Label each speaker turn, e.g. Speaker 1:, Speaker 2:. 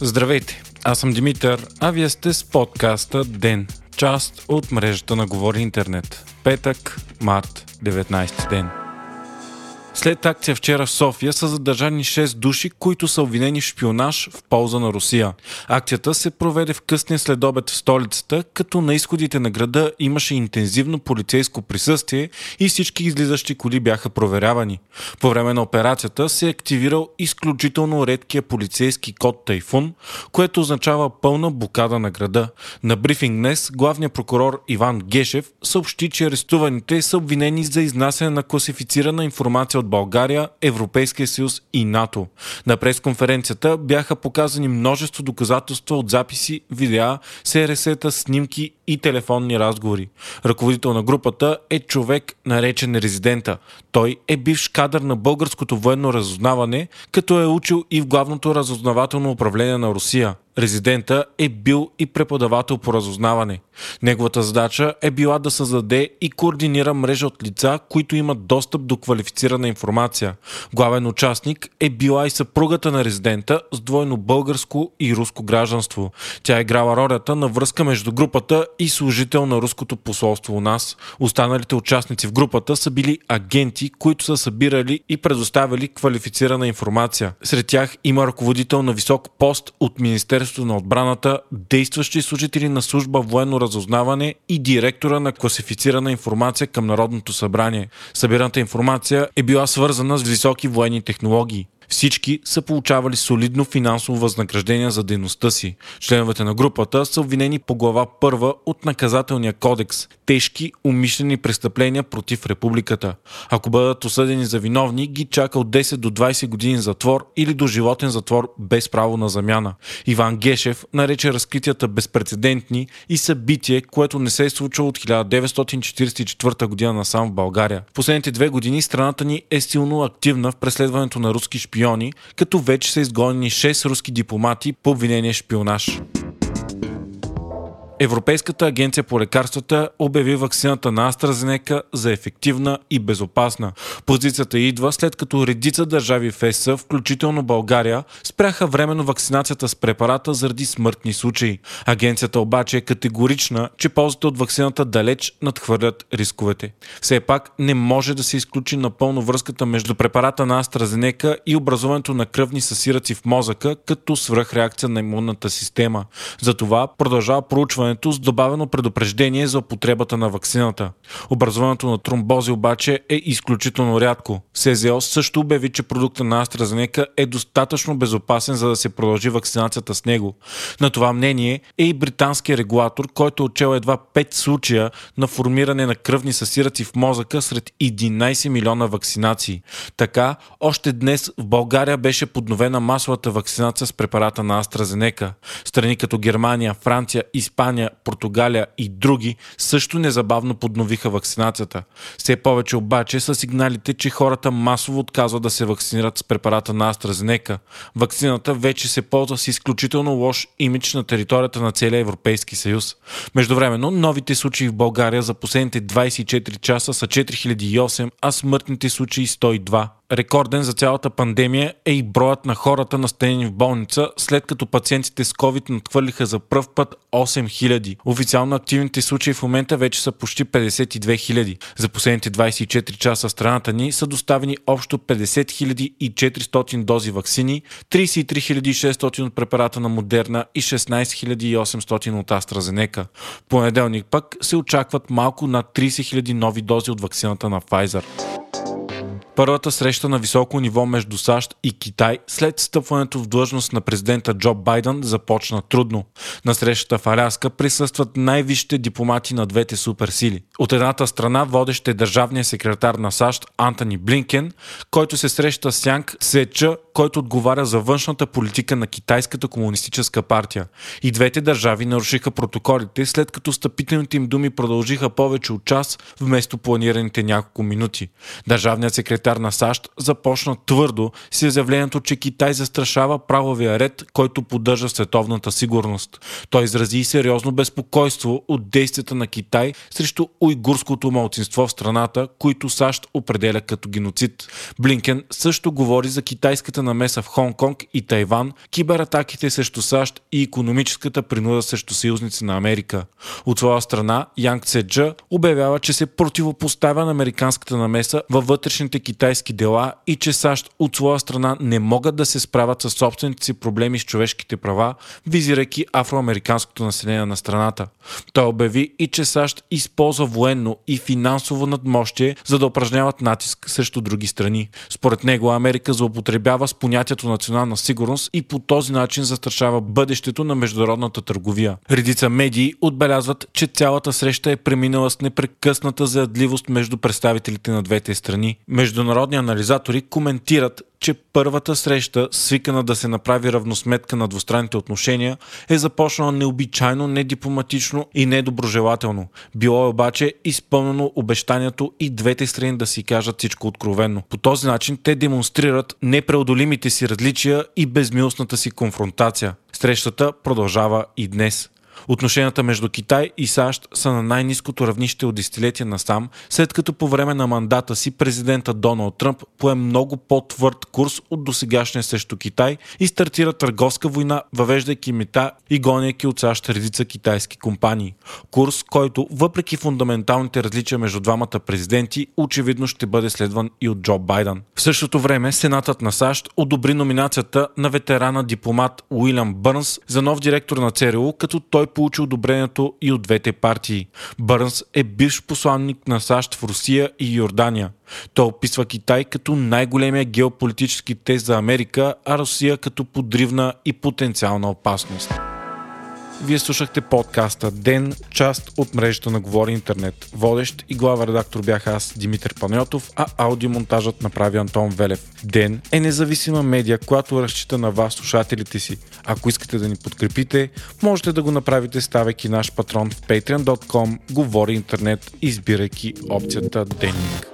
Speaker 1: Здравейте, аз съм Димитър, а вие сте с подкаста ДЕН, част от мрежата на Говори Интернет. Петък, март, 19 ден. След акция вчера в София са задържани 6 души, които са обвинени в шпионаж в полза на Русия. Акцията се проведе в късния следобед в столицата, като на изходите на града имаше интензивно полицейско присъствие и всички излизащи коли бяха проверявани. По време на операцията се е активирал изключително редкия полицейски код Тайфун, което означава пълна блокада на града. На брифинг днес главният прокурор Иван Гешев съобщи, че арестуваните са обвинени за изнасяне на класифицирана информация от България, Европейския съюз и НАТО. На пресконференцията бяха показани множество доказателства от записи, видеа, СРС-та, снимки и телефонни разговори. Ръководител на групата е човек наречен резидента. Той е бивш кадър на българското военно разузнаване, като е учил и в главното разузнавателно управление на Русия. Резидента е бил и преподавател по разузнаване. Неговата задача е била да създаде и координира мрежа от лица, които имат достъп до квалифицирана информация. Главен участник е била и съпругата на резидента с двойно българско и руско гражданство. Тя е играла ролята на връзка между групата и служител на руското посолство у нас. Останалите участници в групата са били агенти, които са събирали и предоставили квалифицирана информация. Сред тях има ръководител на висок пост от Министерството на отбраната, действащи служители на служба военно разузнаване и директора на класифицирана информация към Народното събрание. Събираната информация е била свързана с високи военни технологии. Всички са получавали солидно финансово възнаграждение за дейността си. Членовете на групата са обвинени по глава първа от наказателния кодекс – тежки умишлени престъпления против републиката. Ако бъдат осъдени за виновни, ги чака от 10 до 20 години затвор или до животен затвор без право на замяна. Иван Гешев нарече разкритията безпредседентни и събитие, което не се е случило от 1944 година насам в България. В последните две години страната ни е силно активна в преследването на руски шпиони шпиони, като вече са изгонени 6 руски дипломати по обвинение шпионаж. Европейската агенция по лекарствата обяви вакцината на AstraZeneca за ефективна и безопасна. Позицията идва след като редица държави в ЕС, включително България, спряха временно вакцинацията с препарата заради смъртни случаи. Агенцията обаче е категорична, че ползите от вакцината далеч надхвърлят рисковете. Все пак не може да се изключи напълно връзката между препарата на AstraZeneca и образуването на кръвни съсираци в мозъка като свръхреакция на имунната система. Затова продължава проучване образуването с добавено предупреждение за употребата на вакцината. Образуването на тромбози обаче е изключително рядко. СЗО също обяви, че продукта на AstraZeneca е достатъчно безопасен, за да се продължи вакцинацията с него. На това мнение е и британския регулатор, който е отчел едва 5 случая на формиране на кръвни съсираци в мозъка сред 11 милиона вакцинации. Така, още днес в България беше подновена масовата вакцинация с препарата на AstraZeneca. Страни като Германия, Франция, Испания, Испания, Португалия и други също незабавно подновиха вакцинацията. Все повече обаче са сигналите, че хората масово отказват да се вакцинират с препарата на AstraZeneca. Вакцината вече се ползва с изключително лош имидж на територията на целия Европейски съюз. Междувременно, новите случаи в България за последните 24 часа са 4008, а смъртните случаи 102. Рекорден за цялата пандемия е и броят на хората настанени в болница, след като пациентите с COVID надхвърлиха за пръв път 8000. Официално активните случаи в момента вече са почти 52 000. За последните 24 часа в страната ни са доставени общо 50 400 дози вакцини, 33 600 от препарата на Модерна и 16 800 от AstraZeneca. В понеделник пък се очакват малко над 30 000 нови дози от вакцината на Pfizer. Първата среща на високо ниво между САЩ и Китай след стъпването в длъжност на президента Джо Байден започна трудно. На срещата в Аляска присъстват най-висшите дипломати на двете суперсили. От едната страна водещ е държавния секретар на САЩ Антони Блинкен, който се среща с Янг Сеча, който отговаря за външната политика на Китайската комунистическа партия. И двете държави нарушиха протоколите, след като стъпителните им думи продължиха повече от час, вместо планираните няколко минути. Държавният секретар секретар на САЩ започна твърдо с изявлението, че Китай застрашава правовия ред, който поддържа световната сигурност. Той изрази и сериозно безпокойство от действията на Китай срещу уйгурското малцинство в страната, които САЩ определя като геноцид. Блинкен също говори за китайската намеса в Хонг-Конг и Тайван, кибератаките срещу САЩ и економическата принуда срещу съюзници на Америка. От своя страна, Янг Цеджа обявява, че се противопоставя на американската намеса във вътрешните китайски дела и че САЩ от своя страна не могат да се справят с собствените си проблеми с човешките права, визирайки афроамериканското население на страната. Той обяви и че САЩ използва военно и финансово надмощие, за да упражняват натиск срещу други страни. Според него Америка злоупотребява с понятието национална сигурност и по този начин застрашава бъдещето на международната търговия. Редица медии отбелязват, че цялата среща е преминала с непрекъсната заядливост между представителите на двете страни. Международни анализатори коментират, че първата среща, свикана да се направи равносметка на двустранните отношения, е започнала необичайно, недипломатично и недоброжелателно. Било е обаче изпълнено обещанието и двете страни да си кажат всичко откровенно. По този начин те демонстрират непреодолимите си различия и безмилостната си конфронтация. Срещата продължава и днес. Отношенията между Китай и САЩ са на най-низкото равнище от десетилетия насам, след като по време на мандата си президента Доналд Тръмп пое много по-твърд курс от досегашния срещу Китай и стартира търговска война, въвеждайки мета и гоняйки от САЩ редица китайски компании. Курс, който, въпреки фундаменталните различия между двамата президенти, очевидно ще бъде следван и от Джо Байден. В същото време Сенатът на САЩ одобри номинацията на ветерана дипломат Уилям Бърнс за нов директор на ЦРУ, като той получи одобрението и от двете партии. Бърнс е бивш посланник на САЩ в Русия и Йордания. Той описва Китай като най-големия геополитически тест за Америка, а Русия като подривна и потенциална опасност. Вие слушахте подкаста Ден, част от мрежата на Говори Интернет. Водещ и глава редактор бях аз, Димитър Панайотов, а аудиомонтажът направи Антон Велев. Ден е независима медия, която разчита на вас, слушателите си. Ако искате да ни подкрепите, можете да го направите ставайки наш патрон в patreon.com, Говори Интернет, избирайки опцията Денник.